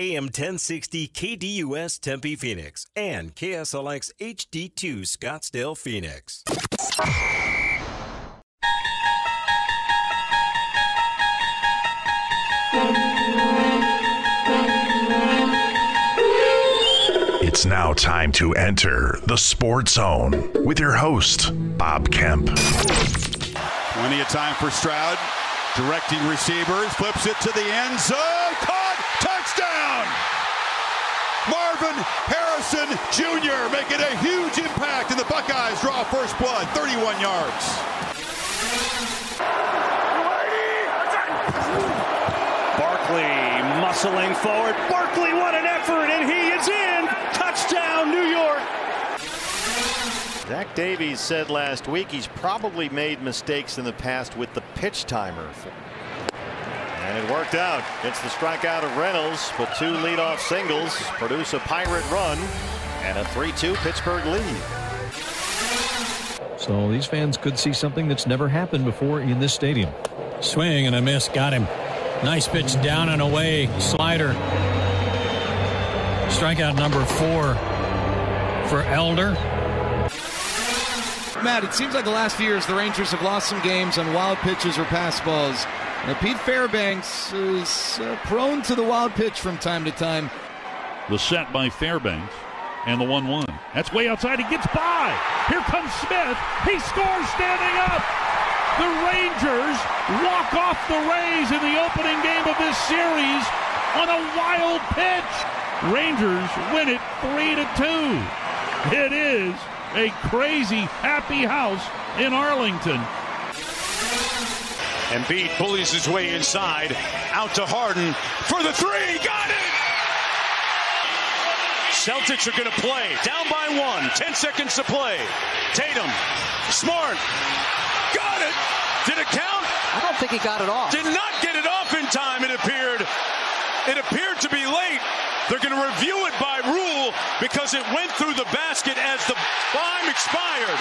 AM 1060 KDUS Tempe Phoenix and KSLX HD2 Scottsdale Phoenix. It's now time to enter the Sports Zone with your host, Bob Kemp. Plenty of time for Stroud. Directing receivers, flips it to the end zone. Caught! Touchdown! Marvin Harrison Jr. making a huge impact, and the Buckeyes draw first blood, 31 yards. Barkley muscling forward. Barkley, what an effort, and he is in. Touchdown, New York. Zach Davies said last week he's probably made mistakes in the past with the pitch timer. And it worked out. Gets the strikeout of Reynolds, but two leadoff singles produce a pirate run and a 3-2 Pittsburgh lead. So these fans could see something that's never happened before in this stadium. Swing and a miss. Got him. Nice pitch down and away. Slider. Strikeout number four for Elder. Matt, it seems like the last few years the Rangers have lost some games on wild pitches or pass balls. Now, Pete Fairbanks is uh, prone to the wild pitch from time to time. The set by Fairbanks and the 1 1. That's way outside. He gets by. Here comes Smith. He scores standing up. The Rangers walk off the Rays in the opening game of this series on a wild pitch. Rangers win it 3 to 2. It is a crazy happy house in Arlington. Embiid bullies his way inside, out to Harden for the three. Got it! Celtics are going to play. Down by one. Ten seconds to play. Tatum. Smart. Got it! Did it count? I don't think he got it off. Did not get it off in time, it appeared. It appeared to be late. They're going to review it by rule because it went through the basket as the time expired.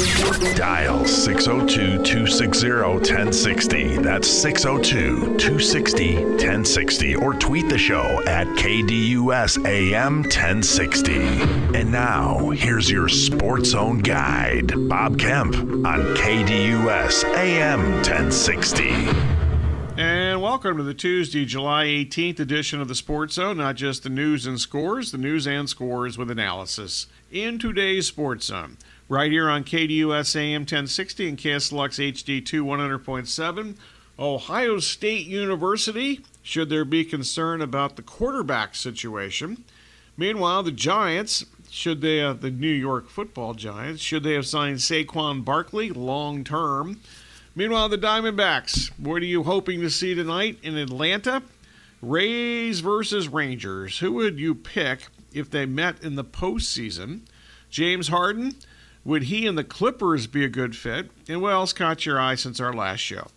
Dial 602 260 1060. That's 602 260 1060. Or tweet the show at KDUS AM 1060. And now, here's your Sports Zone guide, Bob Kemp, on KDUS AM 1060. And welcome to the Tuesday, July 18th edition of the Sports Zone. Not just the news and scores, the news and scores with analysis in today's Sports Zone. Right here on KDUS AM 1060 and KSLX HD2 100.7. Ohio State University, should there be concern about the quarterback situation. Meanwhile, the Giants, should they have the New York football Giants, should they have signed Saquon Barkley long term? Meanwhile, the Diamondbacks, what are you hoping to see tonight in Atlanta? Rays versus Rangers. Who would you pick if they met in the postseason? James Harden, would he and the Clippers be a good fit? And what else caught your eye since our last show?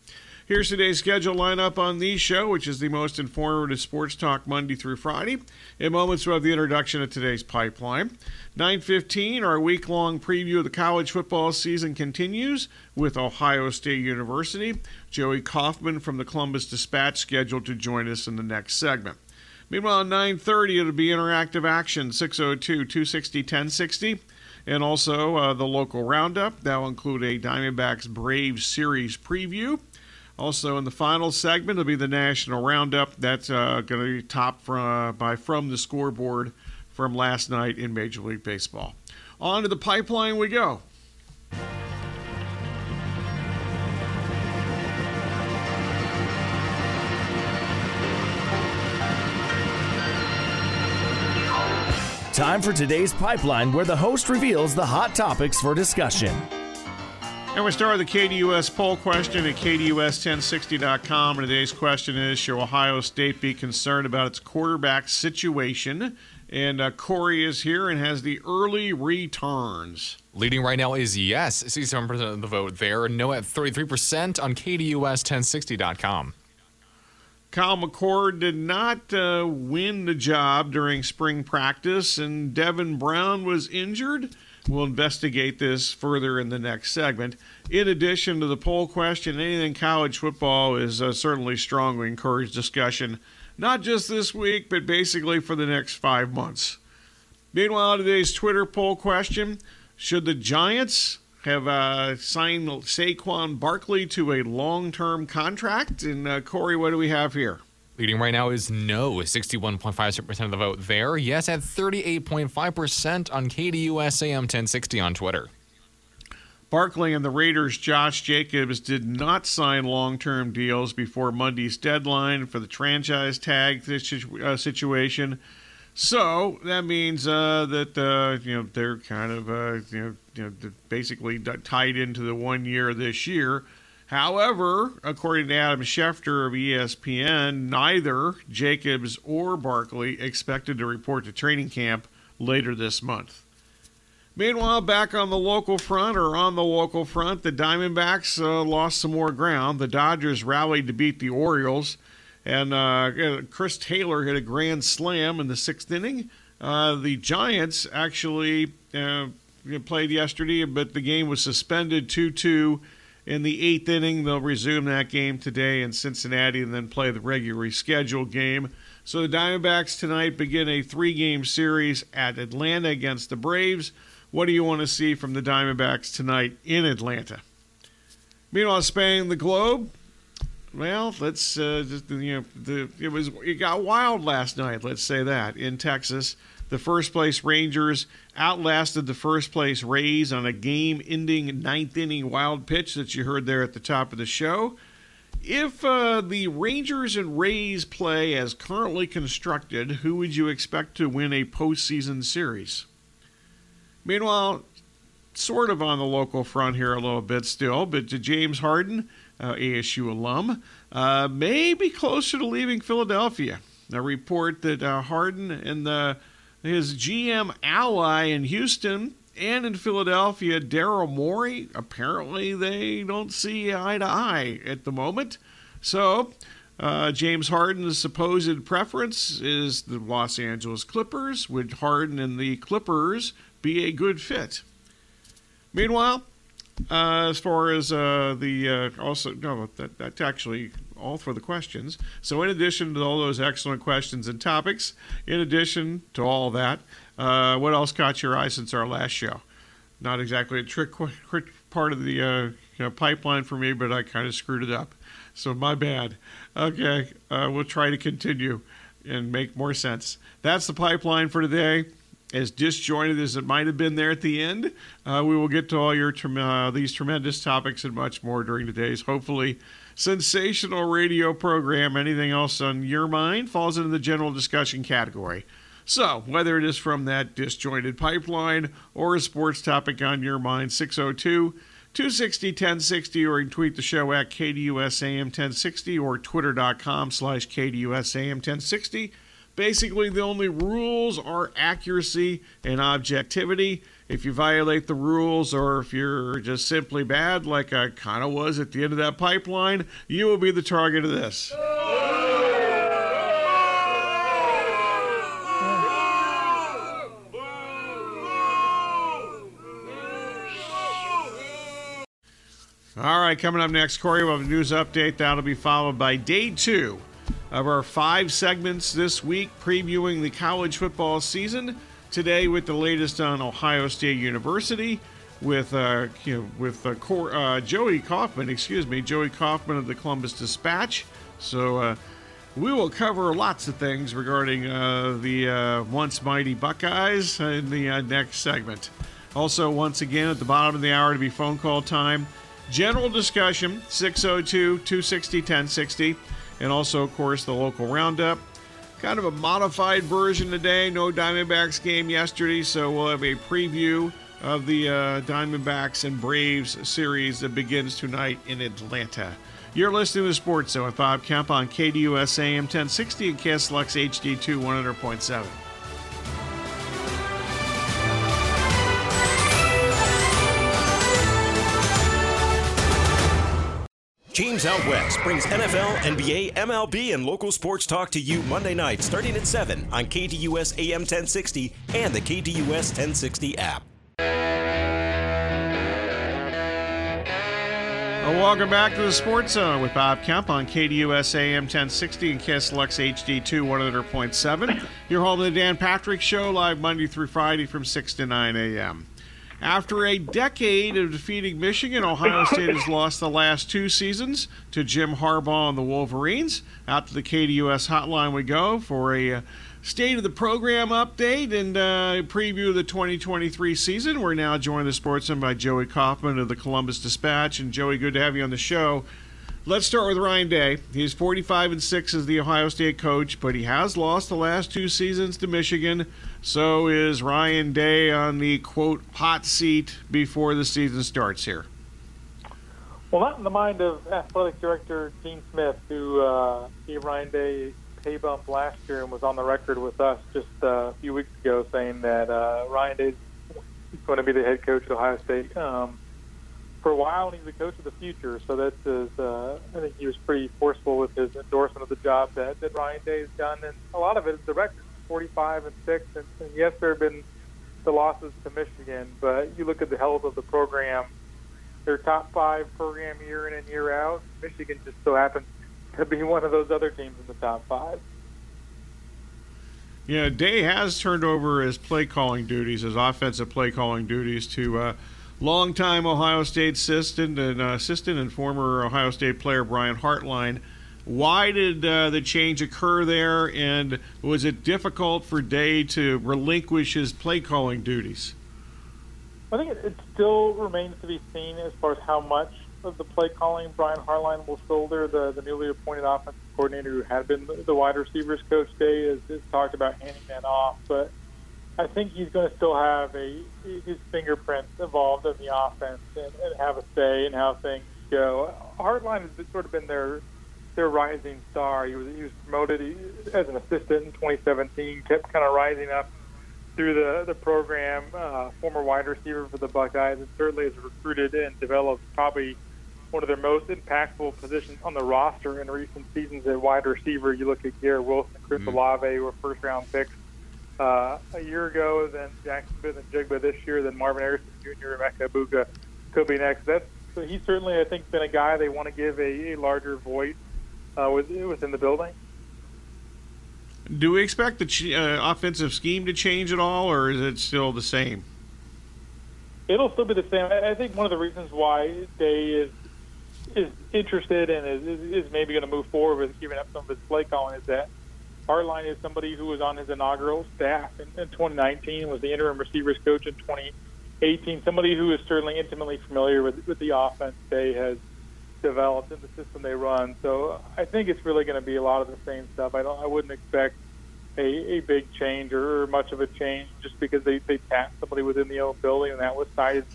Here's today's schedule lineup on the show, which is the most informative sports talk Monday through Friday. In moments, we'll have the introduction of today's pipeline. 9:15, our week-long preview of the college football season continues with Ohio State University. Joey Kaufman from the Columbus Dispatch scheduled to join us in the next segment. Meanwhile, at 9:30, it'll be interactive action 602-260-1060 and also uh, the local roundup. That will include a Diamondbacks Braves series preview. Also, in the final segment, will be the national roundup. That's uh, going to be topped from, uh, by From the Scoreboard from last night in Major League Baseball. On to the pipeline we go. Time for today's pipeline, where the host reveals the hot topics for discussion. And we start with the KDUS poll question at KDUS1060.com. And today's question is Should Ohio State be concerned about its quarterback situation? And uh, Corey is here and has the early returns. Leading right now is yes, 67% of the vote there, and no at 33% on KDUS1060.com. Kyle McCord did not uh, win the job during spring practice, and Devin Brown was injured. We'll investigate this further in the next segment. In addition to the poll question, anything college football is uh, certainly strong. We encourage discussion not just this week, but basically for the next five months. Meanwhile, today's Twitter poll question Should the Giants have uh, signed Saquon Barkley to a long term contract? And uh, Corey, what do we have here? Leading right now is no, 61.5% of the vote there. Yes, at 38.5% on KDUS AM 1060 on Twitter. Barkley and the Raiders' Josh Jacobs did not sign long term deals before Monday's deadline for the franchise tag uh, situation. So that means uh, that uh, you know they're kind of uh, you know, you know basically tied into the one year this year. However, according to Adam Schefter of ESPN, neither Jacobs or Barkley expected to report to training camp later this month. Meanwhile, back on the local front, or on the local front, the Diamondbacks uh, lost some more ground. The Dodgers rallied to beat the Orioles, and uh, Chris Taylor hit a grand slam in the sixth inning. Uh, the Giants actually uh, played yesterday, but the game was suspended 2 2 in the eighth inning. They'll resume that game today in Cincinnati and then play the regularly scheduled game. So the Diamondbacks tonight begin a three game series at Atlanta against the Braves. What do you want to see from the Diamondbacks tonight in Atlanta? Meanwhile, spanning the globe, well, let's uh, just, you know the it was it got wild last night. Let's say that in Texas, the first place Rangers outlasted the first place Rays on a game-ending ninth inning wild pitch that you heard there at the top of the show. If uh, the Rangers and Rays play as currently constructed, who would you expect to win a postseason series? Meanwhile, sort of on the local front here a little bit still, but to James Harden, uh, ASU alum, uh, may be closer to leaving Philadelphia. A report that uh, Harden and the, his GM ally in Houston and in Philadelphia, Daryl Morey, apparently they don't see eye to eye at the moment. So, uh, James Harden's supposed preference is the Los Angeles Clippers, Would Harden and the Clippers be a good fit. Meanwhile, uh, as far as uh, the uh, also no that that's actually all for the questions. So in addition to all those excellent questions and topics, in addition to all that, uh, what else caught your eye since our last show? Not exactly a trick part of the uh, you know, pipeline for me, but I kind of screwed it up. So my bad. Okay, uh, we'll try to continue and make more sense. That's the pipeline for today as disjointed as it might have been there at the end. Uh, we will get to all your uh, these tremendous topics and much more during today's hopefully sensational radio program. Anything else on your mind falls into the general discussion category. So, whether it is from that disjointed pipeline or a sports topic on your mind, 602 260 1060, or you can tweet the show at KDUSAM 1060 or twitter.com slash KDUSAM 1060. Basically, the only rules are accuracy and objectivity. If you violate the rules or if you're just simply bad, like I kind of was at the end of that pipeline, you will be the target of this. All right, coming up next, Corey, we'll have a news update. That'll be followed by day two of our five segments this week previewing the college football season. Today, with the latest on Ohio State University, with uh, you know, with uh, Cor- uh, Joey Kaufman, excuse me, Joey Kaufman of the Columbus Dispatch. So uh, we will cover lots of things regarding uh, the uh, once mighty Buckeyes in the next segment. Also, once again, at the bottom of the hour to be phone call time. General discussion 602 260 1060 and also, of course, the local roundup. Kind of a modified version today. No Diamondbacks game yesterday, so we'll have a preview of the uh, Diamondbacks and Braves series that begins tonight in Atlanta. You're listening to Sports Zone with Bob Kemp on KDUS AM 1060 and KSLX HD2 100.7. James Out West brings NFL, NBA, MLB, and local sports talk to you Monday night starting at 7 on KDUS AM 1060 and the KDUS 1060 app. Welcome back to the Sports Zone with Bob Kemp on KDUS AM 1060 and KSLX HD2 100.7. You're home to the Dan Patrick Show live Monday through Friday from 6 to 9 a.m. After a decade of defeating Michigan, Ohio State has lost the last two seasons to Jim Harbaugh and the Wolverines. Out to the KDUS hotline we go for a uh, state of the program update and uh, preview of the 2023 season. We're now joined the sportsman by Joey Kaufman of the Columbus Dispatch. And Joey, good to have you on the show. Let's start with Ryan Day. He's 45 and 6 as the Ohio State coach, but he has lost the last two seasons to Michigan. So is Ryan Day on the quote hot seat before the season starts here? Well, not in the mind of athletic director Gene Smith, who uh, gave Ryan Day pay bump last year and was on the record with us just uh, a few weeks ago saying that uh, Ryan Day is going to be the head coach at Ohio State. Um, for a while, and he's the coach of the future. So that's his, uh, I think he was pretty forceful with his endorsement of the job that, that Ryan Day has done, and a lot of it is the record, 45 and six. And, and yes, there have been the losses to Michigan, but you look at the health of the program. Their top five program year in and year out. Michigan just so happens to be one of those other teams in the top five. Yeah, Day has turned over his play calling duties, his offensive play calling duties to uh, longtime Ohio State assistant and uh, assistant and former Ohio State player Brian Hartline. Why did uh, the change occur there, and was it difficult for Day to relinquish his play calling duties? I think it, it still remains to be seen as far as how much of the play calling Brian Hartline will shoulder. The, the newly appointed offensive coordinator who had been the, the wide receivers coach Day has, talked about handing that off, but I think he's going to still have a his fingerprints involved in the offense and, and have a say in how things go. Hartline has sort of been their their rising star. He was he was promoted as an assistant in 2017, kept kind of rising up through the the program. Uh, former wide receiver for the Buckeyes, and certainly has recruited and developed probably one of their most impactful positions on the roster in recent seasons at wide receiver. You look at Garrett Wilson, Chris mm-hmm. Olave, were first round picks uh, a year ago, then Jaxon Smith-Njigba this year, then Marvin Harrison Jr., Emeka Egbuka could be next. That's so he's certainly, I think, been a guy they want to give a, a larger voice uh, within the building. Do we expect the uh, offensive scheme to change at all, or is it still the same? It'll still be the same. I think one of the reasons why Day is is interested and is, is maybe going to move forward with giving up some of his play calling is that Hartline is somebody who was on his inaugural staff in, in 2019, was the interim receivers coach in 2018. Somebody who is certainly intimately familiar with, with the offense they has developed and the system they run. So I think it's really going to be a lot of the same stuff. I don't. I wouldn't expect a, a big change or much of a change just because they they tapped somebody within the old building and that was cited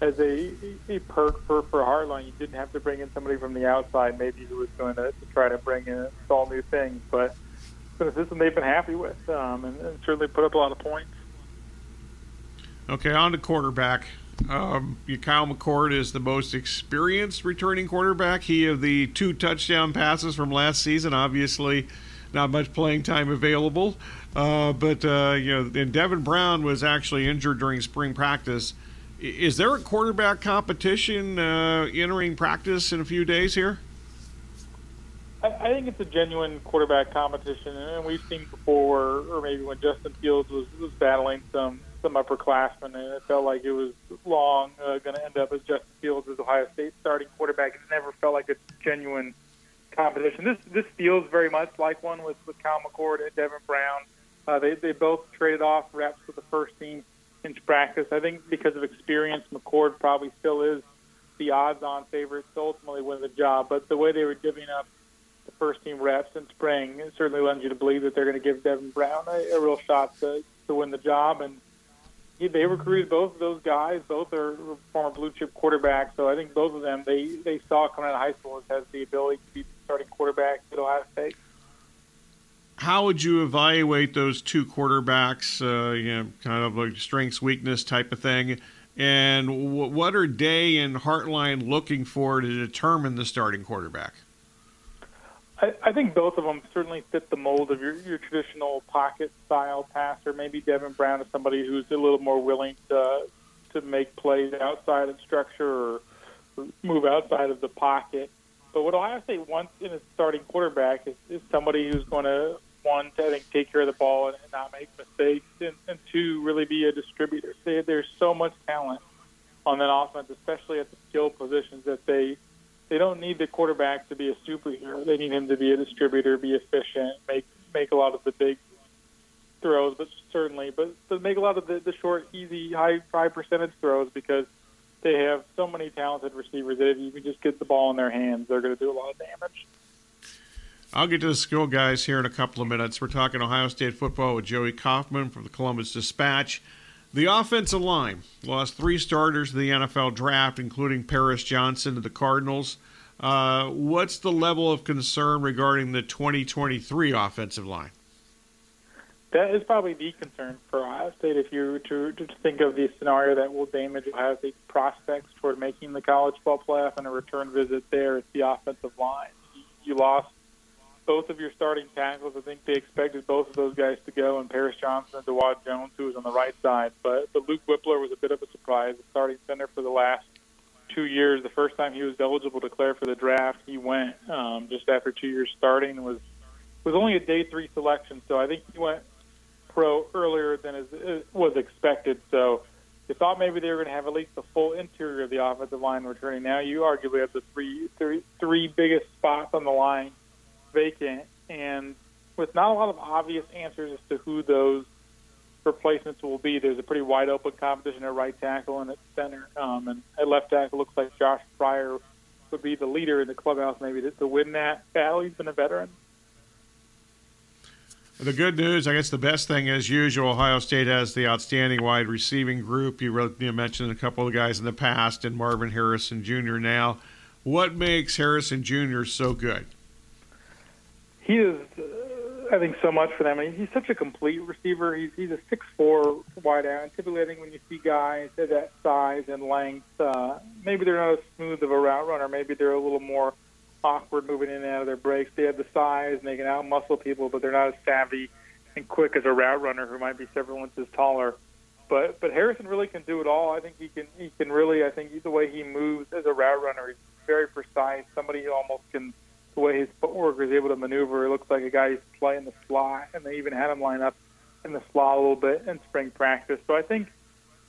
as a, a perk for for Hartline. You didn't have to bring in somebody from the outside, maybe who was going to, to try to bring in install new things, but it's been a system they've been happy with, um, and, and, certainly put up a lot of points. Okay, on to quarterback. Um, Kyle McCord is the most experienced returning quarterback. He of the two touchdown passes from last season. Obviously, not much playing time available, uh, but uh, you know, and Devin Brown was actually injured during spring practice. Is there a quarterback competition uh, entering practice in a few days here? I, think it's a genuine quarterback competition, and we've seen before, or maybe when Justin Fields was, was battling some some upperclassmen, and it felt like it was long uh, going to end up as Justin Fields as Ohio State starting quarterback. It never felt like a genuine competition. This this feels very much like one with with Kyle McCord and Devin Brown. Uh, they they both traded off reps with the first team in practice. I think because of experience, McCord probably still is the odds-on favorite to ultimately win the job. But the way they were divvying up the first team reps in spring. It certainly lends you to believe that they're going to give Devin Brown a, a real shot to, to win the job. And he, they recruited both of those guys. Both are former blue chip quarterbacks. So I think both of them they, they saw coming out of high school as has the ability to be starting quarterback at Ohio State. How would you evaluate those two quarterbacks? Uh, you know, kind of like strengths weakness type of thing. And w- what are Day and Hartline looking for to determine the starting quarterback? I, I think both of them certainly fit the mold of your, your traditional pocket style passer. Maybe Devin Brown is somebody who's a little more willing to to make plays outside of structure or move outside of the pocket. But what Ohio State wants in a starting quarterback is, is somebody who's going to one I think take care of the ball and, and not make mistakes, and, and two really be a distributor. They, there's so much talent on that offense, especially at the skill positions, that they they don't need the quarterback to be a superhero. They need him to be a distributor, be efficient, make make a lot of the big throws, but certainly, but, but make a lot of the, the short, easy, high high percentage throws because they have so many talented receivers that if you can just get the ball in their hands, they're going to do a lot of damage. I'll get to the skill guys here in a couple of minutes. We're talking Ohio State football with Joey Kaufman from the Columbus Dispatch. The offensive line lost three starters in the NFL draft, including Paris Johnson to the Cardinals. Uh, what's the level of concern regarding the 2023 offensive line? That is probably the concern for Ohio State. If you to, to think of the scenario that will damage Ohio State's prospects toward making the college football playoff and a return visit there, it's the offensive line. You lost both of your starting tackles. I think they expected both of those guys to go, and Paris Johnson and Dawand Jones, who was on the right side. But, but Luke Wypler was a bit of a surprise, the starting center for the last two years. The first time he was eligible to declare for the draft, he went um, just after two years starting. was was only a day three selection, so I think he went pro earlier than is, was expected. So you thought maybe they were going to have at least the full interior of the offensive line returning. Now you arguably have the three, three, three biggest spots on the line vacant, and with not a lot of obvious answers as to who those replacements will be. There's a pretty wide open competition at right tackle and at center, um, and at left tackle looks like Josh Fryar would be the leader in the clubhouse maybe to, to win that battle. He's been a veteran. The good news, I guess the best thing as usual, Ohio State has the outstanding wide receiving group. You, wrote, you mentioned a couple of guys in the past and Marvin Harrison Jr. now. What makes Harrison Jr. so good? He is, uh, I think, so much for them. I mean, he's such a complete receiver. He's he's a six four wide out. And typically, I think when you see guys at that size and length, uh, maybe they're not as smooth of a route runner. Maybe they're a little more awkward moving in and out of their breaks. They have the size and they can out muscle people, but they're not as savvy and quick as a route runner who might be several inches taller. But but Harrison really can do it all. I think he can he can really. I think the way he moves as a route runner, he's very precise. Somebody who almost can the way his footwork is able to maneuver. It looks like a guy who's playing the slot, and they even had him line up in the slot a little bit in spring practice. So I think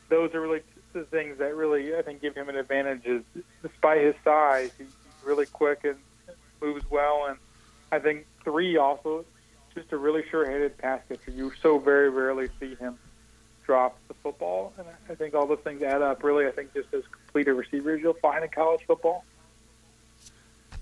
those are really the things that really I think give him an advantage. Is despite his size, he's really quick and moves well, and I think three also just a really sure-handed pass catcher. You so very rarely see him drop the football, and I think all those things add up. Really, I think just as complete a receiver as you'll find in college football.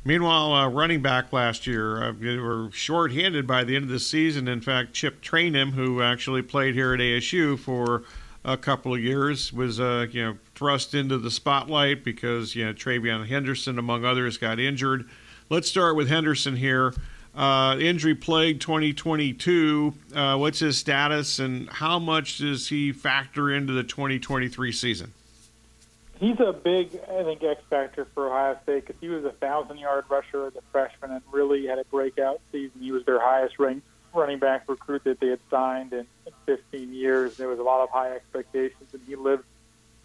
Meanwhile, uh, running back last year, uh, they were short-handed by the end of the season. In fact, Chip Trayanum, who actually played here at ASU for a couple of years, was uh, you know thrust into the spotlight because you know TreVeyon Henderson, among others, got injured. Let's start with Henderson here. Uh, injury plague 2022. Uh, what's his status, and how much does he factor into the 2023 season? He's a big, I think, X factor for Ohio State because he was a thousand yard rusher as a freshman and really had a breakout season. He was their highest ranked running back recruit that they had signed in, in 15 years. There was a lot of high expectations, and he lived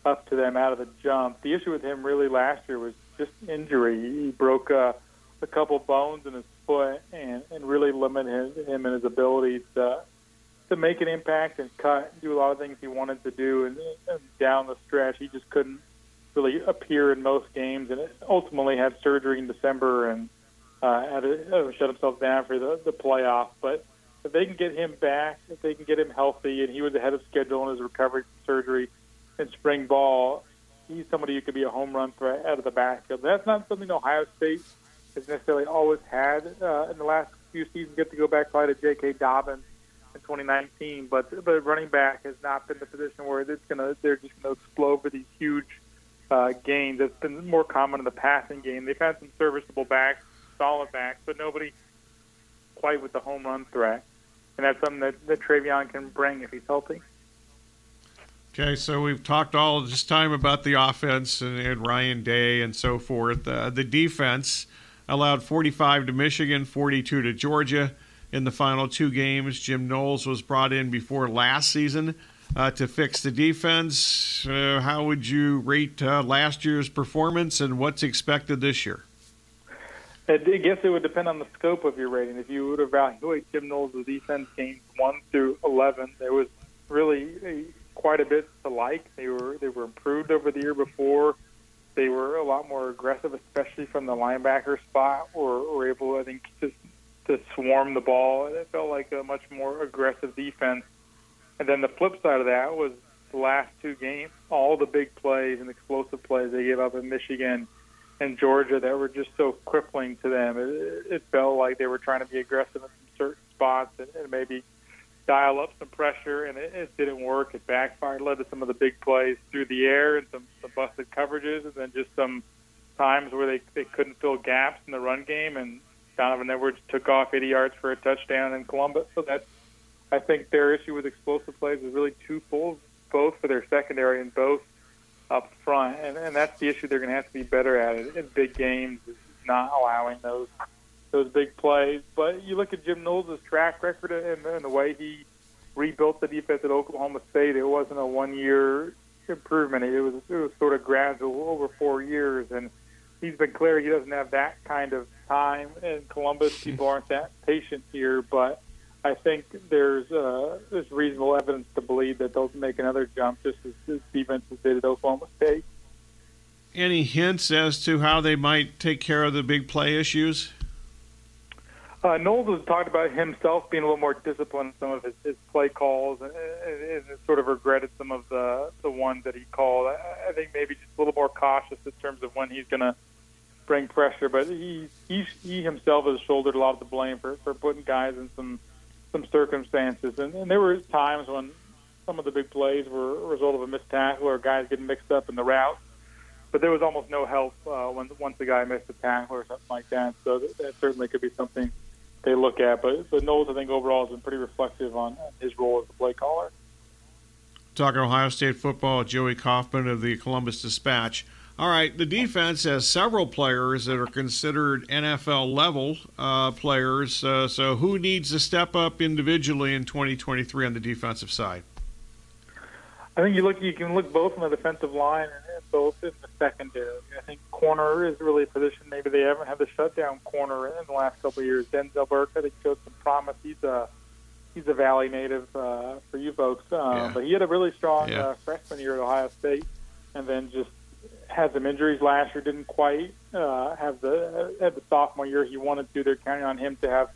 up to them out of the jump. The issue with him really last year was just injury. He broke uh, a couple bones in his foot and, and really limited him in his ability to to make an impact and cut, do a lot of things he wanted to do. And, and down the stretch, he just couldn't really appear in most games, and ultimately had surgery in December and uh, had to uh, shut himself down for the, the playoff. But if they can get him back, if they can get him healthy, and he was ahead of schedule in his recovery from surgery in spring ball, he's somebody who could be a home run threat out of the backfield. That's not something Ohio State has necessarily always had uh, in the last few seasons. Get to go back probably to J.K. Dobbins in 2019, but but running back has not been the position where it's gonna they're just gonna explode for these huge uh, gains. It's been more common in the passing game. They've had some serviceable backs, solid backs, but nobody quite with the home run threat. And that's something that, that TreVeyon can bring if he's healthy. Okay, so we've talked all this time about the offense and, and Ryan Day and so forth. Uh, the defense allowed 45 to Michigan, 42 to Georgia in the final two games. Jim Knowles was brought in before last season uh, to fix the defense. Uh, how would you rate uh, last year's performance and what's expected this year? I guess it would depend on the scope of your rating. If you would evaluate Jim Knowles' defense games one through eleven, there was really a, quite a bit to like. They were they were improved over the year before. They were a lot more aggressive, especially from the linebacker spot. Or were able, I think, to to swarm the ball. It felt like a much more aggressive defense. And then the flip side of that was the last two games, all the big plays and explosive plays they gave up in Michigan and Georgia that were just so crippling to them. It, it felt like they were trying to be aggressive in some certain spots and, and maybe dial up some pressure, and it, it didn't work. It backfired, led to some of the big plays through the air and some, some busted coverages, and then just some times where they, they couldn't fill gaps in the run game, and Donovan Edwards took off 80 yards for a touchdown in Columbus. So that's, I think their issue with explosive plays is really twofold, both for their secondary and both up front, and, and that's the issue they're going to have to be better at it in big games, not allowing those those big plays. But you look at Jim Knowles' track record and, and the way he rebuilt the defense at Oklahoma State. It wasn't a one-year improvement. It was it was sort of gradual over four years, and he's been clear he doesn't have that kind of time in Columbus. People aren't that patient here, but I think there's uh, there's reasonable evidence to believe that they'll make another jump, just as, as defenses did at Oklahoma State. Any hints as to how they might take care of the big play issues? Uh, Knowles has talked about himself being a little more disciplined in some of his, his play calls, and, and, and sort of regretted some of the the ones that he called. I, I think maybe just a little more cautious in terms of when he's going to bring pressure. But he he he himself has shouldered a lot of the blame for for putting guys in some some circumstances, and, and there were times when some of the big plays were a result of a missed tackle or guys getting mixed up in the route. But there was almost no help uh, when once the guy missed a tackle or something like that. So that, that certainly could be something they look at. But but Knowles, I think overall has been pretty reflective on his role as a play caller. Talking Ohio State football, Joey Kaufman of the Columbus Dispatch. All right, the defense has several players that are considered NFL level uh, players. Uh, so, who needs to step up individually in 2023 on the defensive side? I think you look. You can look both on the defensive line and both in the secondary. I think corner is really a position maybe they haven't had the shutdown corner in the last couple of years. Denzel Burke, I think, showed some promise. He's a he's a Valley native uh, for you folks, uh, yeah. but he had a really strong yeah. uh, freshman year at Ohio State, and then just had some injuries last year, didn't quite uh, have the had the sophomore year he wanted to. They're counting on him to have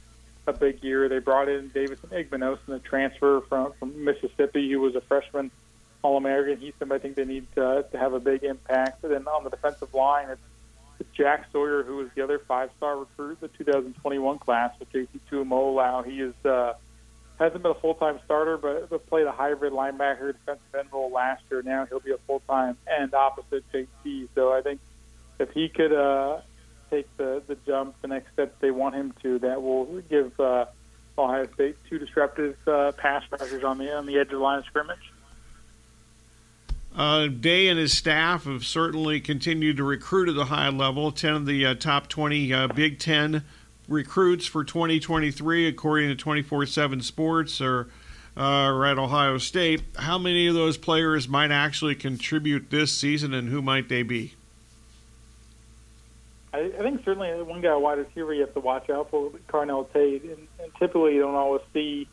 a big year. They brought in Davison Igbinosun, the transfer from from Mississippi, who was a freshman All American. He's somebody I think they need to, to have a big impact. And then on the defensive line, it's, Jack Sawyer, who was the other five star recruit, the 2021 class with JT Tuimoloau. He is. Uh, hasn't been a full time starter, but, but played a hybrid linebacker defensive end role last year. Now he'll be a full time end opposite JT. So I think if he could uh, take the the jump, the next step they want him to, that will give uh, Ohio State two disruptive uh, pass rushers on the on the edge of the line of scrimmage. Uh, Day and his staff have certainly continued to recruit at a high level. Ten of the uh, top twenty uh, Big Ten recruits for 2023, according to 24 7 Sports or uh, at Ohio State. How many of those players might actually contribute this season, and who might they be? I, I think certainly one guy wide receiver you have to watch out for Carnell Tate, and, and typically you don't always see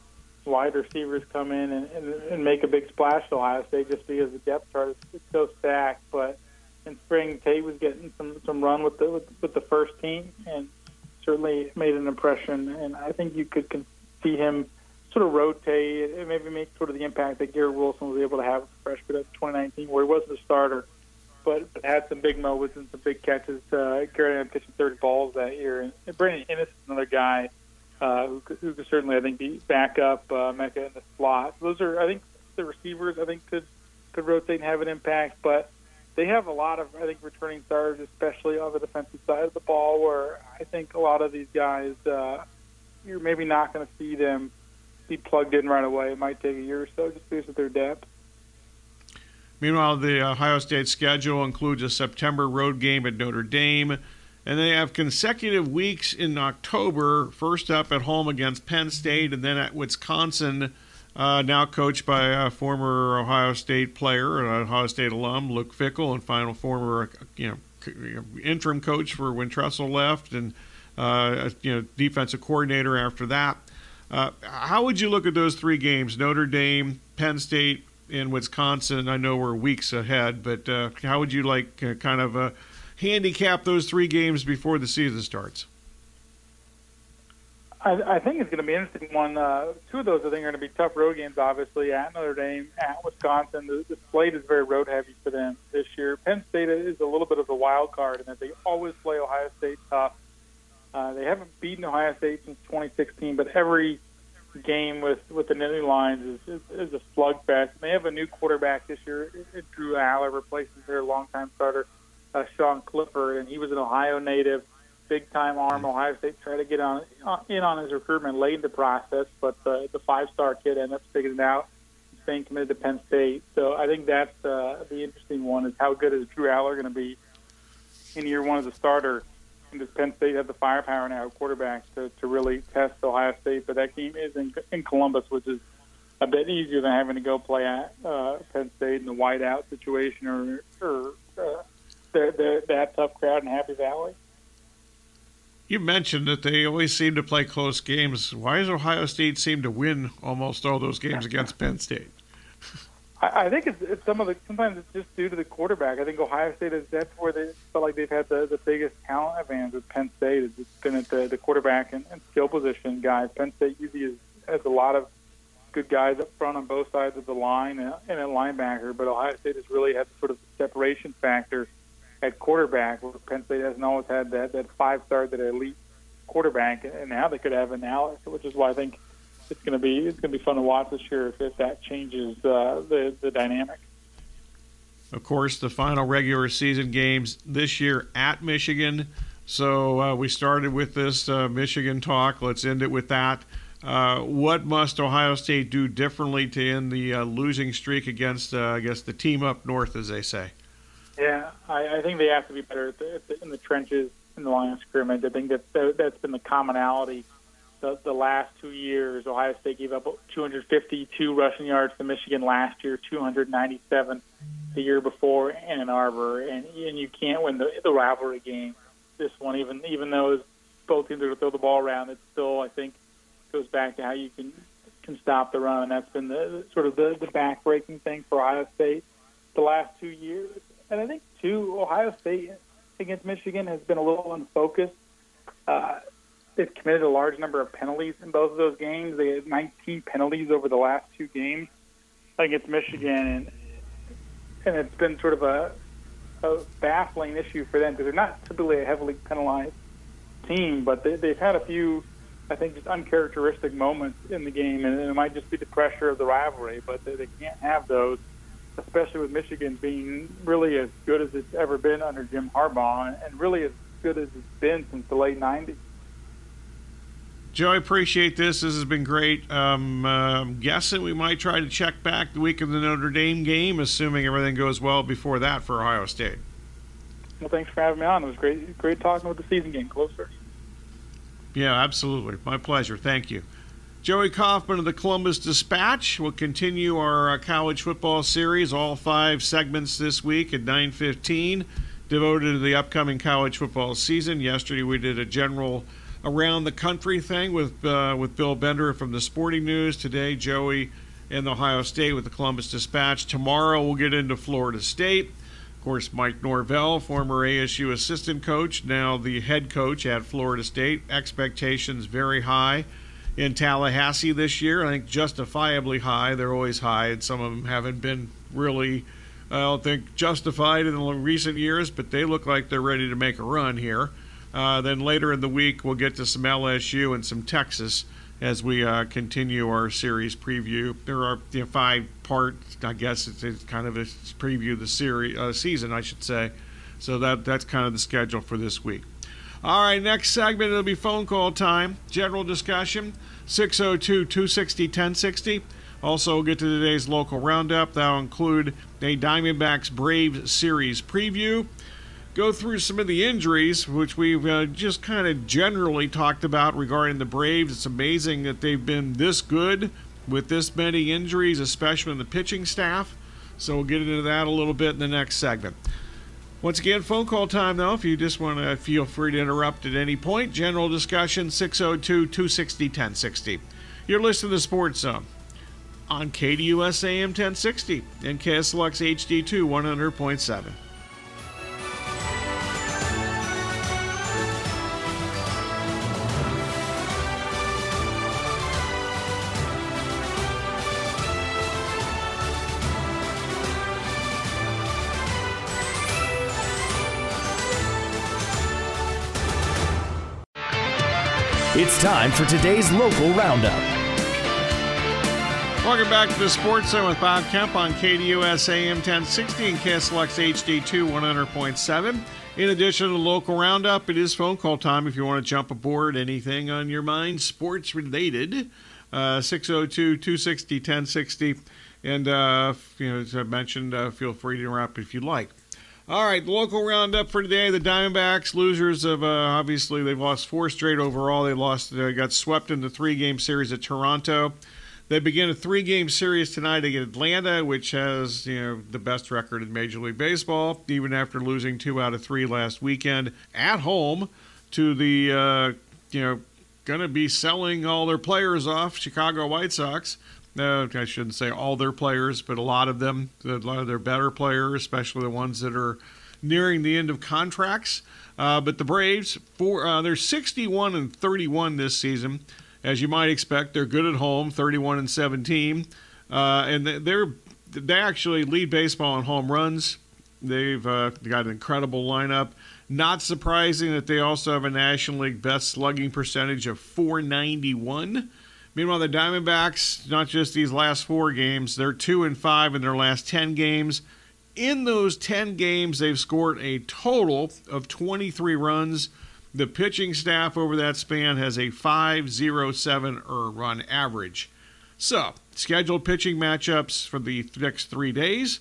wide receivers come in and, and, and make a big splash at Ohio State just because the depth chart is so stacked. But in spring, Tate was getting some some run with the with, with the first team, and certainly made an impression, and I think you could see him sort of rotate and maybe make sort of the impact that Garrett Wilson was able to have as a freshman in 2019, where he wasn't a starter, but, had some big moments and some big catches. Uh, Garrett ended pitching 30 balls that year, and, and Brandon Inniss is another guy uh, who, who could certainly, I think, be back up uh, Mecca in the slot. Those are, I think, the receivers. I think could could rotate and have an impact, but they have a lot of, I think, returning stars, especially on the defensive side of the ball, where I think a lot of these guys, uh, you're maybe not going to see them be plugged in right away. It might take a year or so just because of their depth. Meanwhile, the Ohio State schedule includes a September road game at Notre Dame, and they have consecutive weeks in October. First up at home against Penn State, and then at Wisconsin uh, now coached by a former Ohio State player, an Ohio State alum, Luke Fickell, and final former you know interim coach for when Tressel left, and uh, you know defensive coordinator after that. Uh, how would you look at those three games? Notre Dame, Penn State, and Wisconsin. I know we're weeks ahead, but uh, how would you like uh, kind of uh, handicap those three games before the season starts? I, I think it's going to be an interesting one. Uh, two of those, I think, are going to be tough road games. Obviously, at Notre Dame, at Wisconsin, the, the slate is very road heavy for them this year. Penn State is a little bit of a wild card in that they always play Ohio State tough. Uh, they haven't beaten Ohio State since 2016, but every game with with the Nittany Lions is, is, is a slugfest. They have a new quarterback this year. Drew Allar replaces their longtime starter, uh, Sean Clifford, and he was an Ohio native big time arm. Ohio State tried to get on in on his recruitment late in the process, but the, the five star kid ended up sticking it out, staying committed to Penn State. So I think that's uh, the interesting one is how good is Drew Allar going to be in year one as a starter. And does Penn State have the firepower now, quarterback, to, to really test Ohio State? But that game is in, in Columbus, which is a bit easier than having to go play at uh, Penn State in the whiteout situation or, or uh, the, the, that tough crowd in Happy Valley. You mentioned that they always seem to play close games. Why does Ohio State seem to win almost all those games against Penn State? I, I think it's, it's some of the. Sometimes it's just due to the quarterback. I think Ohio State is that's where they felt like they've had the, the biggest talent advantage with Penn State. It's been at the, the quarterback and, and skill position guys. Penn State usually is, has a lot of good guys up front on both sides of the line uh, and, and a linebacker, but Ohio State has really had sort of the separation factor at quarterback, Penn State hasn't always had that that five star, that elite quarterback, and now they could have an Allar, which is why I think it's going to be it's going to be fun to watch this year if, if that changes uh, the the dynamic. Of course, the final regular season games this year at Michigan. So uh, we started with this uh, Michigan talk. Let's end it with that. Uh, what must Ohio State do differently to end the uh, losing streak against, uh, I guess, the team up north, as they say? Yeah, I, I think they have to be better in the trenches in the line of scrimmage. I think that, that that's been the commonality the, the last two years. Ohio State gave up 252 rushing yards to Michigan last year, 297 the year before in Ann Arbor, and and you can't win the, the rivalry game. This one, even even though both teams are going to throw the ball around, it still I think goes back to how you can can stop the run, and that's been the sort of the, the backbreaking thing for Ohio State the last two years. And I think too, Ohio State against Michigan has been a little unfocused. Uh, they've committed a large number of penalties in both of those games. They had 19 penalties over the last two games against Michigan, and and it's been sort of a, a baffling issue for them because they're not typically a heavily penalized team, but they, they've had a few, I think, just uncharacteristic moments in the game, and it might just be the pressure of the rivalry, but they, they can't have those especially with Michigan being really as good as it's ever been under Jim Harbaugh, and really as good as it's been since the late '90s. Joe, I appreciate this. This has been great. Um, uh, I'm guessing we might try to check back the week of the Notre Dame game, assuming everything goes well before that for Ohio State. Well, thanks for having me on. It was great, great talking with the season game closer. Yeah, absolutely. My pleasure. Thank you. Joey Kaufman of the Columbus Dispatch will continue our uh, college football series, all five segments this week at 9:15, devoted to the upcoming college football season. Yesterday we did a general around the country thing with uh, with Bill Bender from the Sporting News. Today, Joey in Ohio State with the Columbus Dispatch. Tomorrow we'll get into Florida State. Of course, Mike Norvell, former ASU assistant coach, now the head coach at Florida State. Expectations very high in Tallahassee this year. I think justifiably high. They're always high, and some of them haven't been really, I don't think, justified in the recent years, but they look like they're ready to make a run here. Uh, then later in the week, we'll get to some LSU and some Texas as we uh, continue our series preview. There are you know, five parts, I guess it's, it's, kind of a preview of the series uh, season, I should say. So that that's kind of the schedule for this week. All right, next segment, it'll be phone call time. General discussion, 602 260 1060. Also, we'll get to today's local roundup. That'll include a Diamondbacks Braves series preview. Go through some of the injuries, which we've uh, just kind of generally talked about regarding the Braves. It's amazing that they've been this good with this many injuries, especially in the pitching staff. So we'll get into that a little bit in the next segment. Once again, phone call time though. If you just want to feel free to interrupt at any point, general discussion 602 260 1060. You're listening to Sports Zone on KDUS AM 1060 and KSLX HD2 100.7. It's time for today's local roundup. Welcome back to the Sports Zone with Bob Kemp on KDUS AM 1060 and KSLX HD2 100.7. In addition to the local roundup, it is phone call time if you want to jump aboard anything on your mind sports related. Uh, 602 260 1060. And, uh, you know, as I mentioned, uh, feel free to interrupt if you like. All right, the local roundup for today: the Diamondbacks, losers of uh, obviously they've lost four straight overall. They lost, uh, got swept in the three-game series at Toronto. They begin a three-game series tonight against Atlanta, which has you know the best record in Major League Baseball, even after losing two out of three last weekend at home to the uh, you know going to be selling all their players off Chicago White Sox. No, I shouldn't say all their players, but a lot of them, a lot of their better players, especially the ones that are nearing the end of contracts. Uh, but the Braves, for uh, they're 61 and 31 this season, as you might expect. They're good at home, 31 and 17, uh, and they're they actually lead baseball in home runs. They've uh, got an incredible lineup. Not surprising that they also have a National League best slugging percentage of 491. Meanwhile, the Diamondbacks, not just these last four games, they're two and five in their last 10 games. In those 10 games, they've scored a total of 23 runs. The pitching staff over that span has a 507 er run average. So, scheduled pitching matchups for the next three days.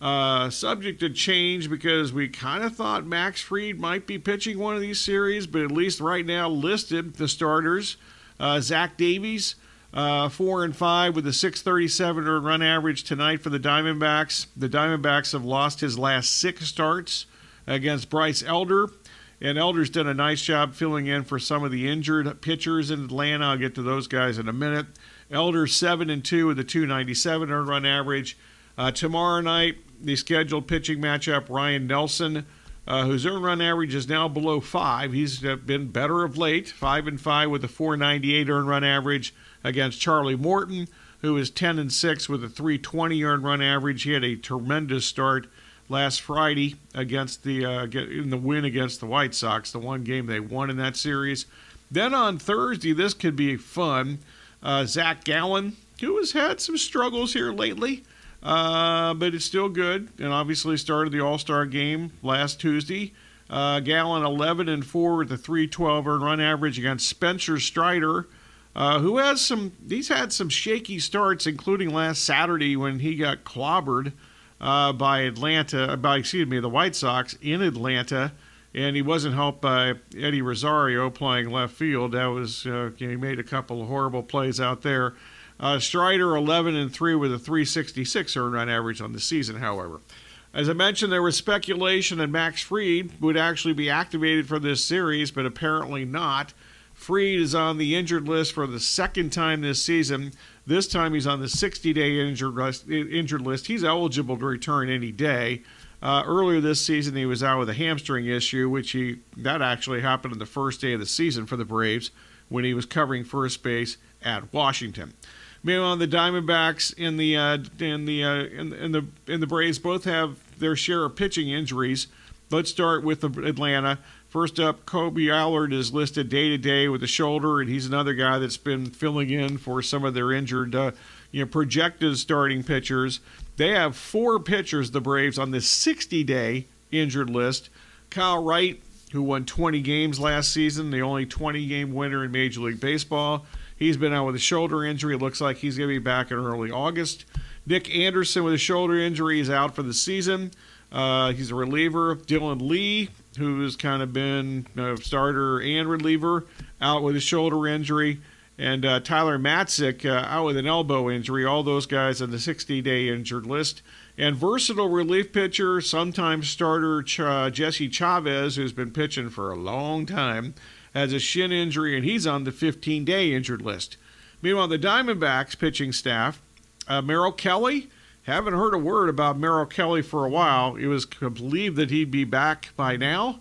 Uh, subject to change because we kind of thought Max Fried might be pitching one of these series, but at least right now listed the starters. Uh, Zach Davies, uh, four and five with a 637 earned run average tonight for the Diamondbacks. The Diamondbacks have lost his last six starts against Bryce Elder. And Elder's done a nice job filling in for some of the injured pitchers in Atlanta. I'll get to those guys in a minute. Elder seven and two with a 297 earned run average. Uh, tomorrow night, the scheduled pitching matchup: Ryne Nelson uh, whose earned run average is now below five. He's been better of late, five and five with a 498 earned run average against Charlie Morton, who is 10 and six with a 320 earned run average. He had a tremendous start last Friday against the uh, in the win against the White Sox, the one game they won in that series. Then on Thursday, this could be fun. Uh, Zach Gallen, who has had some struggles here lately. Uh, but it's still good, and obviously started the All Star game last Tuesday. Uh, Gallen 11 and 4 with a 312 earned run average against Spencer Strider, uh, who has some, he's had some shaky starts, including last Saturday when he got clobbered uh, by Atlanta, by, excuse me, the White Sox in Atlanta, and he wasn't helped by Eddie Rosario playing left field. That was, uh, he made a couple of horrible plays out there. Uh, Strider 11 and 3 with a 366 earned run average on the season, however. As I mentioned, there was speculation that Max Fried would actually be activated for this series, but apparently not. Fried is on the injured list for the second time this season. This time he's on the 60 day injured list, injured list. He's eligible to return any day. Uh, earlier this season, he was out with a hamstring issue, which he that actually happened on the first day of the season for the Braves when he was covering first base at Washington. Meanwhile, the Diamondbacks and the uh, and the uh, and, and the and the Braves both have their share of pitching injuries. Let's start with Atlanta. First up, Kolby Allard is listed day to day with a shoulder, and he's another guy that's been filling in for some of their injured, uh, you know, projected starting pitchers. They have four pitchers, the Braves, on this 60-day injured list. Kyle Wright, who won 20 games last season, the only 20-game winner in Major League Baseball. He's been out with a shoulder injury. It looks like he's going to be back in early August. Nick Anderson with a shoulder injury is out for the season. Uh, he's a reliever. Dylan Lee, who's kind of been a starter and reliever, out with a shoulder injury. and uh, Tyler Matzek uh, out with an elbow injury. All those guys on the 60-day injured list. And versatile relief pitcher, sometimes starter Ch- uh, Jesse Chavez, who's been pitching for a long time, has a shin injury and he's on the 15-day injured list. Meanwhile, the Diamondbacks pitching staff, uh, Merrill Kelly, haven't heard a word about Merrill Kelly for a while. It was believed that he'd be back by now.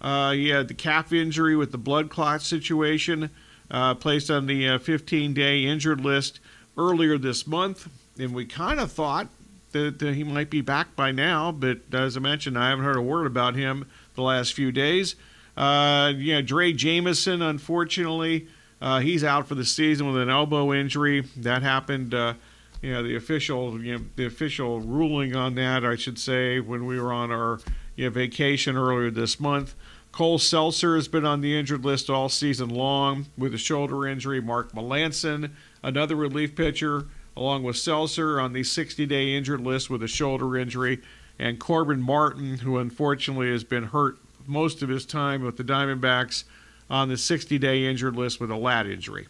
Uh, he had the calf injury with the blood clot situation, uh, placed on the 15 day injured list earlier this month. And we kind of thought that, that, he might be back by now, but as I mentioned, I haven't heard a word about him the last few days. Uh, yeah, Drey Jameson, unfortunately, uh, he's out for the season with an elbow injury. That happened. Uh, you know, the official, you know, the official ruling on that, I should say, when we were on our you know, vacation earlier this month. Cole Sulser has been on the injured list all season long with a shoulder injury. Mark Melancon, another relief pitcher, along with Sulser on the 60-day injured list with a shoulder injury, and Corbin Martin, who unfortunately has been hurt most of his time with the Diamondbacks on the 60-day injured list with a lat injury.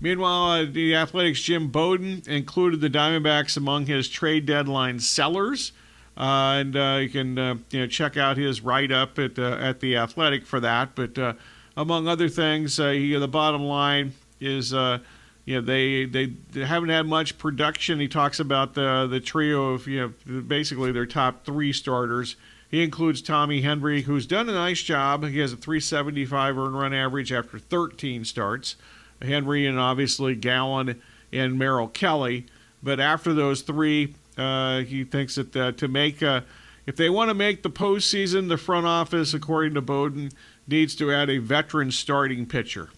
Meanwhile, uh, the Athletics' Jim Bowden included the Diamondbacks among his trade deadline sellers. Uh, and uh, you can uh, you know check out his write up at uh, at the Athletic for that. But uh, among other things, he, the bottom line is you know they, they they haven't had much production. He talks about the the trio of you know basically their top three starters. He includes Tommy Henry, who's done a nice job. He has a 375 earn run average after 13 starts. Henry and obviously Gallen and Merrill Kelly. But after those three, uh, he thinks that uh, to make a, if they want to make the postseason, the front office, according to Bowden, needs to add a veteran starting pitcher.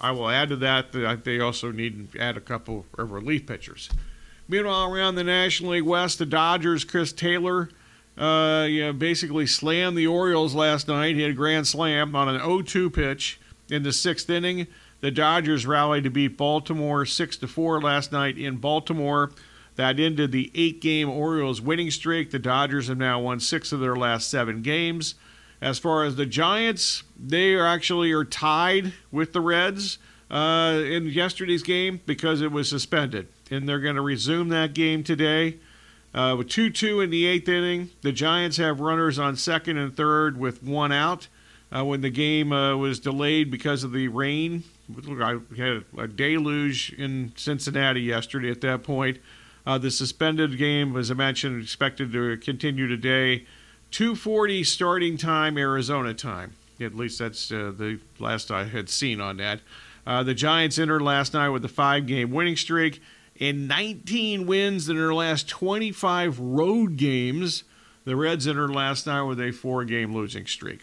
I will add to that that they also need to add a couple of relief pitchers. Meanwhile, around the National League West, the Dodgers, Chris Taylor, uh, you know, basically slammed the Orioles last night. He had a grand slam on an 0-2 pitch in the sixth inning. The Dodgers rallied to beat Baltimore 6 to 4 last night in Baltimore. That ended the eight game Orioles winning streak. The Dodgers have now won six of their last seven games. As far as the Giants, they are actually are tied with the Reds uh, in yesterday's game because it was suspended. And they're going to resume that game today. Uh, with 2 2 in the eighth inning, the Giants have runners on second and third with one out. Uh, when the game uh, was delayed because of the rain I had a deluge in Cincinnati yesterday at that point. Uh, the suspended game, as I mentioned, expected to continue today. 2:40 starting time, Arizona time. At least that's uh, the last I had seen on that. Uh, the Giants entered last night with a five-game winning streak and 19 wins in their last 25 road games. The Reds entered last night with a four-game losing streak.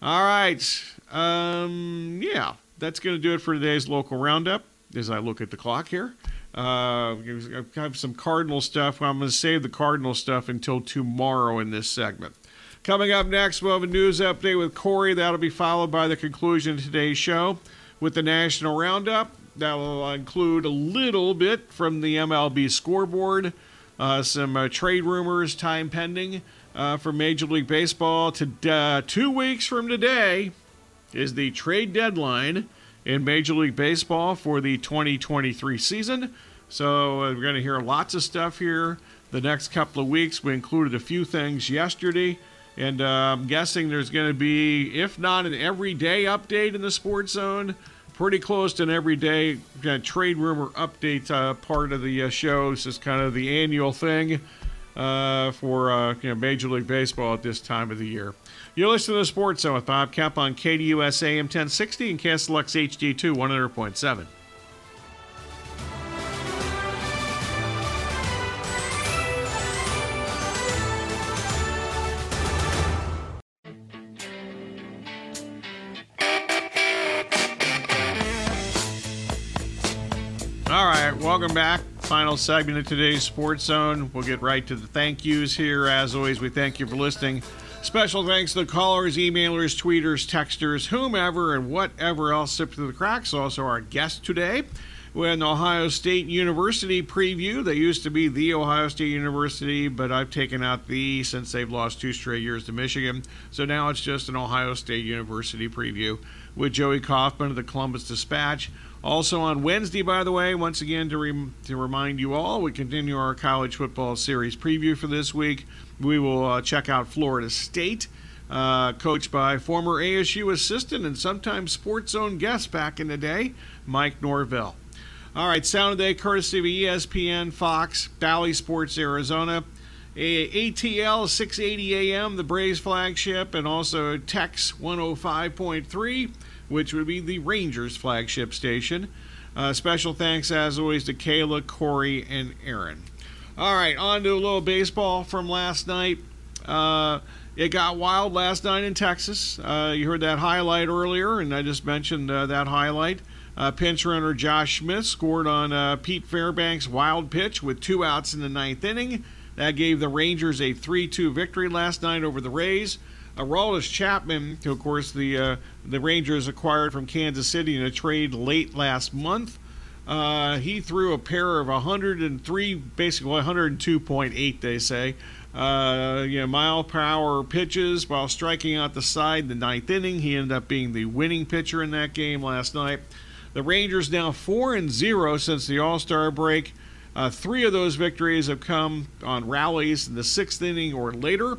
All right, um, yeah, that's going to do it for today's local roundup. As I look at the clock here, uh, I have some Cardinal stuff. I'm going to save the Cardinal stuff until tomorrow in this segment. Coming up next, we'll have a news update with Corey. That'll be followed by the conclusion of today's show with the National Roundup. That will include a little bit from the MLB scoreboard, uh, some uh, trade rumors, time pending uh, for Major League Baseball. To uh, two weeks from today, is the trade deadline in Major League Baseball for the 2023 season. So uh, we're going to hear lots of stuff here the next couple of weeks. We included a few things yesterday, and uh, I'm guessing there's going to be, if not an everyday update in the Sports Zone, pretty close to an everyday uh, trade rumor update uh, part of the uh, show. This is kind of the annual thing uh, for you know, Major League Baseball at this time of the year. You're listening to the Sports Zone with Bob Kemp on KDUS AM 1060 and KSLX HD2 100.7. back. Final segment of today's Sports Zone. We'll get right to the thank yous here. As always, we thank you for listening. Special thanks to the callers, emailers, tweeters, texters, whomever, and whatever else slipped through the cracks. Also, our guest today. We had an Ohio State University preview. They used to be the Ohio State University, but I've taken out the since they've lost two straight years to Michigan. So now it's just an Ohio State University preview with Joey Kaufman of the Columbus Dispatch. Also on Wednesday, by the way, once again to, to remind you all, we continue our college football series preview for this week. We will uh, check out Florida State, uh, coached by former ASU assistant and sometimes Sports Zone guest back in the day, Mike Norvell. All right, Sound of the Day, courtesy of ESPN, Fox, Bally Sports Arizona. ATL 680 AM, the Braves flagship, and also Tex 105.3 which would be the Rangers flagship station. Uh, special thanks, as always, to Kayla, Corey, and Aaron. All right, on to a little baseball from last night. Uh, it got wild last night in Texas. Uh, you heard that highlight earlier, and I just mentioned uh, that highlight. Uh, pinch runner Josh Smith scored on uh, Pete Fairbanks' wild pitch with two outs in the ninth inning. That gave the Rangers a 3 2 victory last night over the Rays. Aroldis Chapman, who of course the uh, the Rangers acquired from Kansas City in a trade late last month. Uh, he threw a pair of 103, basically 102.8, they say, uh, you know, mile per hour pitches while striking out the side in the ninth inning. He ended up being the winning pitcher in that game last night. The Rangers now four and zero since the All Star break. Uh, three of those victories have come on rallies in the sixth inning or later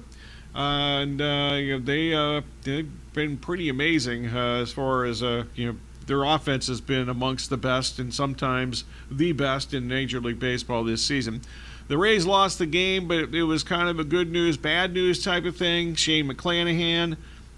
and uh, you know, they uh, they've been pretty amazing uh, as far as uh, you know their offense has been amongst the best and sometimes the best in Major League Baseball this season. The Rays lost the game, but it was kind of a good news, bad news type of thing. Shane McClanahan,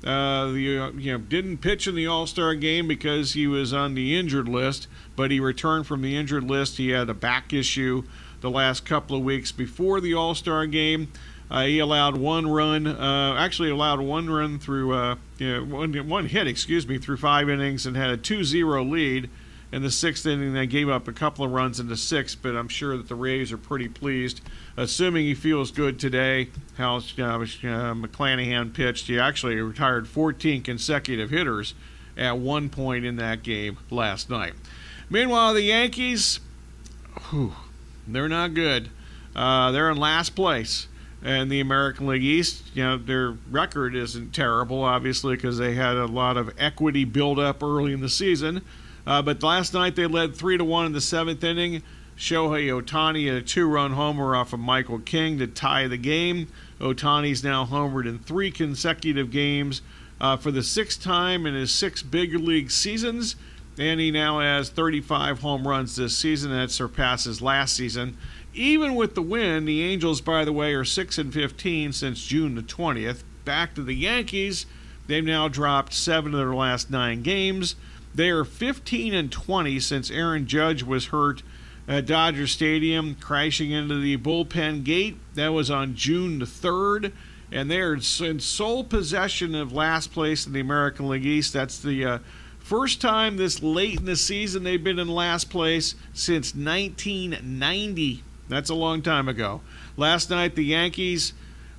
uh, the, uh, you know, didn't pitch in the All Star game because he was on the injured list, but he returned from the injured list. He had a back issue the last couple of weeks before the All Star game. Uh, he allowed one run, uh, actually allowed one run through, uh, you know, one, one hit, excuse me, through five innings and had a 2 0 lead. In the sixth inning, they gave up a couple of runs in the sixth, but I'm sure that the Rays are pretty pleased. Assuming he feels good today, how uh, uh, McClanahan pitched, he actually retired 14 consecutive hitters at one point in that game last night. Meanwhile, the Yankees, whew, they're not good. Uh, they're in last place and the American League East, you know, their record isn't terrible, obviously, because they had a lot of equity build up early in the season. Uh, but last night they led three to one in the seventh inning. Shohei Ohtani had a two-run homer off of Michael King to tie the game. Ohtani's now homered in three consecutive games uh, for the sixth time in his six big league seasons, and he now has 35 home runs this season. That surpasses last season. Even with the win, the Angels, by the way, are 6 and 15 since June the 20th. Back to the Yankees, they've now dropped seven of their last nine games. They are 15 and 20 since Aaron Judge was hurt at Dodger Stadium, crashing into the bullpen gate. That was on June the 3rd. And they're in sole possession of last place in the American League East. That's the uh, first time this late in the season they've been in last place since 1990. That's a long time ago. Last night, the Yankees,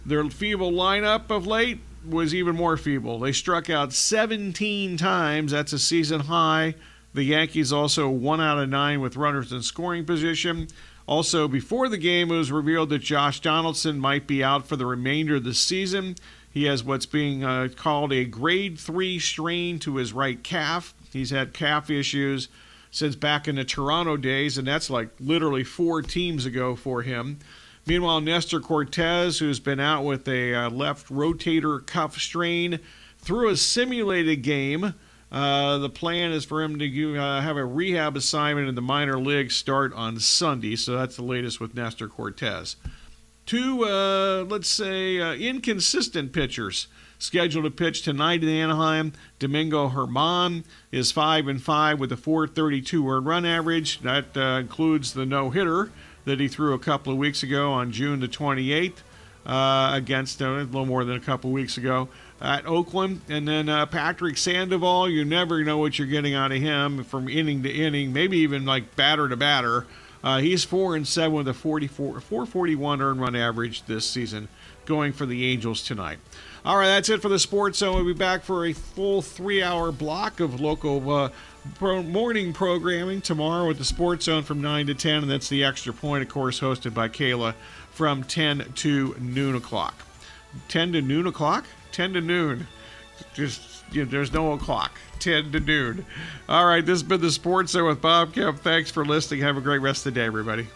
their feeble lineup of late was even more feeble. They struck out 17 times. That's a season high. The Yankees also one out of nine with runners in scoring position. Also, before the game, it was revealed that Josh Donaldson might be out for the remainder of the season. He has what's being uh, called a grade three strain to his right calf. He's had calf issues since back in the Toronto days, and that's like literally four teams ago for him. Meanwhile, Nestor Cortes, who's been out with a uh, left rotator cuff strain, through a simulated game. Uh, the plan is for him to uh, have a rehab assignment in the minor leagues start on Sunday, so that's the latest with Nestor Cortes. Two, uh, let's say, uh, inconsistent pitchers scheduled to pitch tonight in Anaheim. Domingo German is five and five with a 4.32 earned run average. That uh, includes the no hitter that he threw a couple of weeks ago on June the 28th uh, against uh, a little more than a couple of weeks ago at Oakland. And then uh, Patrick Sandoval, you never know what you're getting out of him from inning to inning, maybe even like batter to batter. Uh, he's four and seven with a 44, 441 earned run average this season, going for the Angels tonight. All right, that's it for the Sports Zone. We'll be back for a full three hour block of local uh, pro- morning programming tomorrow with the Sports Zone from 9 to 10. And that's the Extra Point, of course, hosted by Kayla from 10 to noon o'clock. 10 to noon o'clock? 10 to noon. Just you know, there's no o'clock. 10 to noon. All right, this has been the Sports Zone with Bob Kemp. Thanks for listening. Have a great rest of the day, everybody.